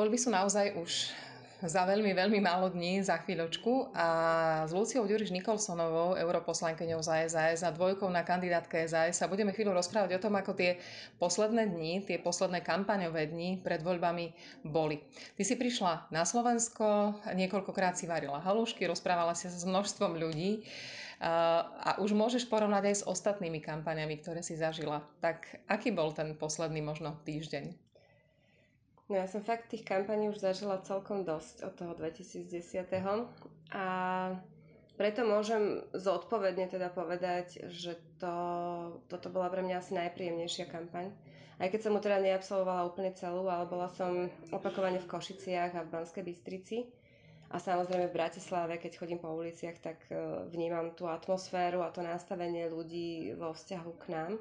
Voľby sú naozaj už za veľmi, veľmi málo dní, za chvíľočku a s Luciou Ďuriš Nikolsonovou, europoslankyňou za SAS a dvojkou na kandidátke SAS sa budeme chvíľu rozprávať o tom, ako tie posledné dni, tie posledné kampaňové dni pred voľbami boli. Ty si prišla na Slovensko, niekoľkokrát si varila halušky, rozprávala sa s množstvom ľudí a už môžeš porovnať aj s ostatnými kampaňami, ktoré si zažila. Tak aký bol ten posledný možno týždeň? No ja som fakt tých kampaní už zažila celkom dosť od toho 2010. A preto môžem zodpovedne teda povedať, že to, toto bola pre mňa asi najpríjemnejšia kampaň. Aj keď som mu teda neabsolvovala úplne celú, ale bola som opakovane v Košiciach a v Banskej Bystrici. A samozrejme v Bratislave, keď chodím po uliciach, tak e, vnímam tú atmosféru a to nastavenie ľudí vo vzťahu k nám.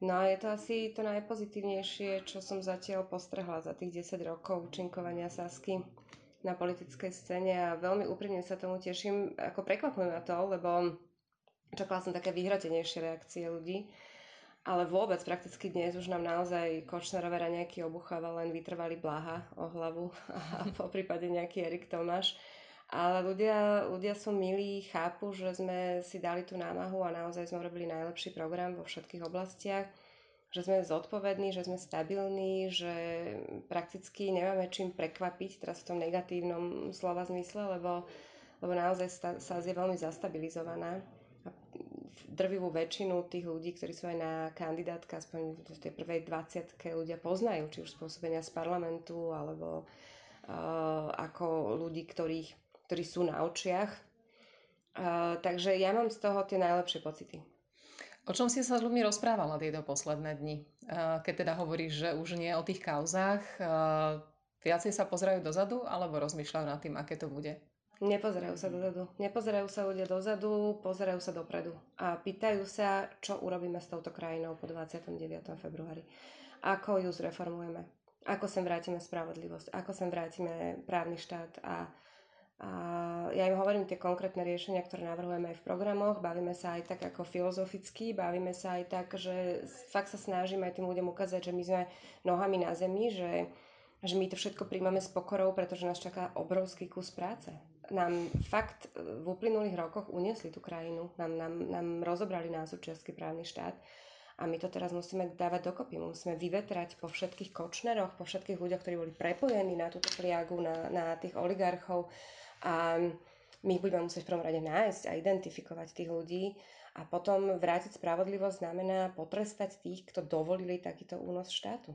No a je to asi to najpozitívnejšie, čo som zatiaľ postrehla za tých 10 rokov účinkovania Sasky na politickej scéne a veľmi úprimne sa tomu teším. Ako prekvapujem na to, lebo čakala som také vyhratenejšie reakcie ľudí. Ale vôbec prakticky dnes už nám naozaj Kočnerové raňajky obucháva len vytrvali Blaha o hlavu a po prípade nejaký Erik Tomáš. Ale ľudia, ľudia sú milí, chápu, že sme si dali tú námahu a naozaj sme robili najlepší program vo všetkých oblastiach, že sme zodpovední, že sme stabilní, že prakticky nemáme čím prekvapiť teraz v tom negatívnom slova zmysle, lebo, lebo naozaj sa je veľmi zastabilizovaná. A drvivú väčšinu tých ľudí, ktorí sú aj na kandidátke, aspoň v tej prvej 20 ľudia poznajú, či už spôsobenia z parlamentu, alebo uh, ako ľudí, ktorých ktorí sú na očiach. Uh, takže ja mám z toho tie najlepšie pocity. O čom si sa s ľuďmi rozprávala tieto posledné dni? Uh, keď teda hovoríš, že už nie o tých kauzách, uh, viacej sa pozerajú dozadu alebo rozmýšľajú nad tým, aké to bude? Nepozerajú sa dozadu. Nepozerajú sa ľudia dozadu, pozerajú sa dopredu. A pýtajú sa, čo urobíme s touto krajinou po 29. februári. Ako ju zreformujeme. Ako sem vrátime spravodlivosť. Ako sem vrátime právny štát a ja im hovorím tie konkrétne riešenia, ktoré navrhujeme aj v programoch. Bavíme sa aj tak ako filozoficky, bavíme sa aj tak, že fakt sa snažíme aj tým ľuďom ukázať, že my sme nohami na zemi, že, že my to všetko príjmame s pokorou, pretože nás čaká obrovský kus práce. Nám fakt v uplynulých rokoch uniesli tú krajinu, nám, nám, nám rozobrali na súčiastky právny štát a my to teraz musíme dávať dokopy. Musíme vyvetrať po všetkých kočneroch, po všetkých ľuďoch, ktorí boli prepojení na túto pliagu, na, na tých oligarchov a my ich budeme musieť v prvom rade nájsť a identifikovať tých ľudí a potom vrátiť spravodlivosť znamená potrestať tých, kto dovolili takýto únos štátu.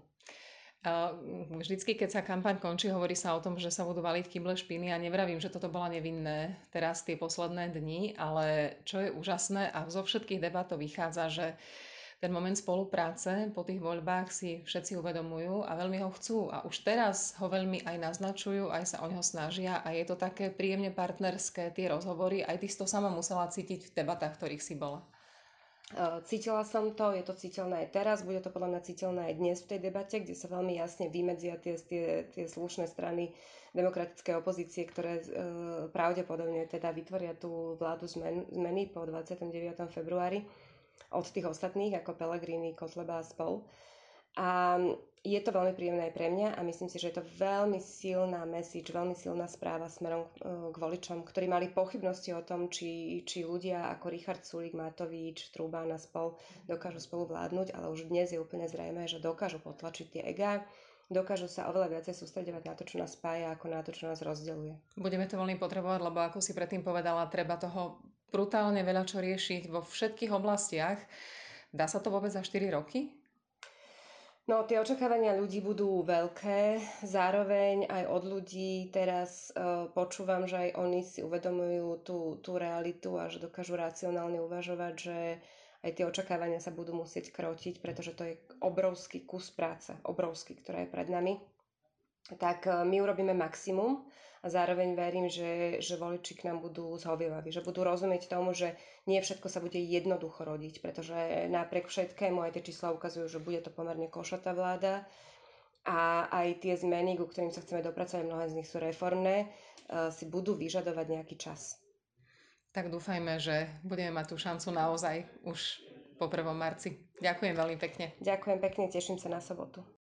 Vždycky, keď sa kampaň končí, hovorí sa o tom, že sa budú valiť kyble špiny a nevravím, že toto bola nevinné teraz tie posledné dni, ale čo je úžasné a zo všetkých debat to vychádza, že ten moment spolupráce po tých voľbách si všetci uvedomujú a veľmi ho chcú. A už teraz ho veľmi aj naznačujú, aj sa o neho snažia a je to také príjemne partnerské tie rozhovory. Aj ty si to sama musela cítiť v debatách, ktorých si bola. Cítila som to, je to citeľné aj teraz, bude to podľa mňa citeľné aj dnes v tej debate, kde sa veľmi jasne vymedzia tie, tie, tie slušné strany demokratickej opozície, ktoré e, pravdepodobne teda vytvoria tú vládu zmen, zmeny po 29. februári od tých ostatných, ako Pellegrini, Kotleba a spol. A je to veľmi príjemné aj pre mňa a myslím si, že je to veľmi silná message, veľmi silná správa smerom k, e, k voličom, ktorí mali pochybnosti o tom, či, či ľudia ako Richard Sulik, Matovič, Trúban a spol dokážu spolu vládnuť, ale už dnes je úplne zrejme, že dokážu potlačiť tie ega, dokážu sa oveľa viacej sústredovať na to, čo nás spája, ako na to, čo nás rozdeluje. Budeme to veľmi potrebovať, lebo ako si predtým povedala, treba toho brutálne veľa čo riešiť vo všetkých oblastiach. Dá sa to vôbec za 4 roky? No, tie očakávania ľudí budú veľké. Zároveň aj od ľudí teraz uh, počúvam, že aj oni si uvedomujú tú, tú realitu a že dokážu racionálne uvažovať, že aj tie očakávania sa budú musieť krotiť, pretože to je obrovský kus práce, obrovský, ktorá je pred nami. Tak uh, my urobíme maximum a zároveň verím, že, že voliči k nám budú zhovievaví, že budú rozumieť tomu, že nie všetko sa bude jednoducho rodiť, pretože napriek všetkému aj tie čísla ukazujú, že bude to pomerne košatá vláda a aj tie zmeny, ku ktorým sa chceme dopracovať, mnohé z nich sú reformné, eh, si budú vyžadovať nejaký čas. Tak dúfajme, že budeme mať tú šancu naozaj už po 1. marci. Ďakujem veľmi pekne. Ďakujem pekne, teším sa na sobotu.